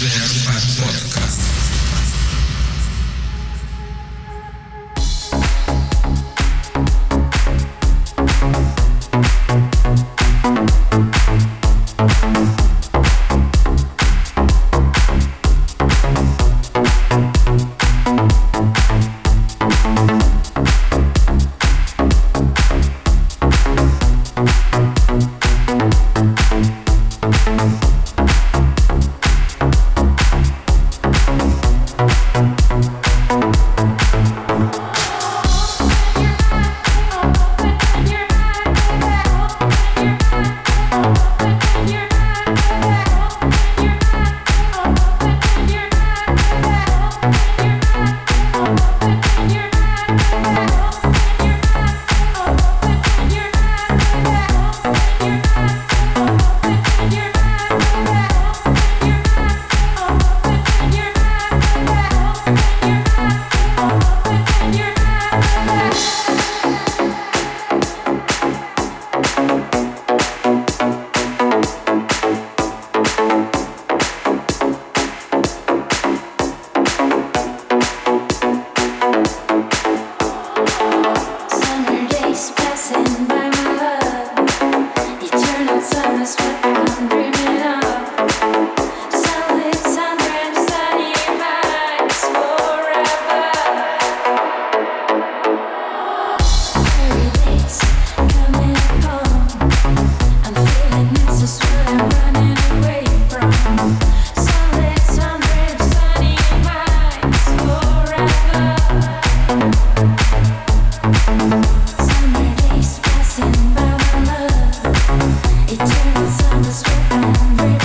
Zero para Podcast. Cause I'm just where I'm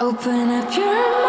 Open up your mind.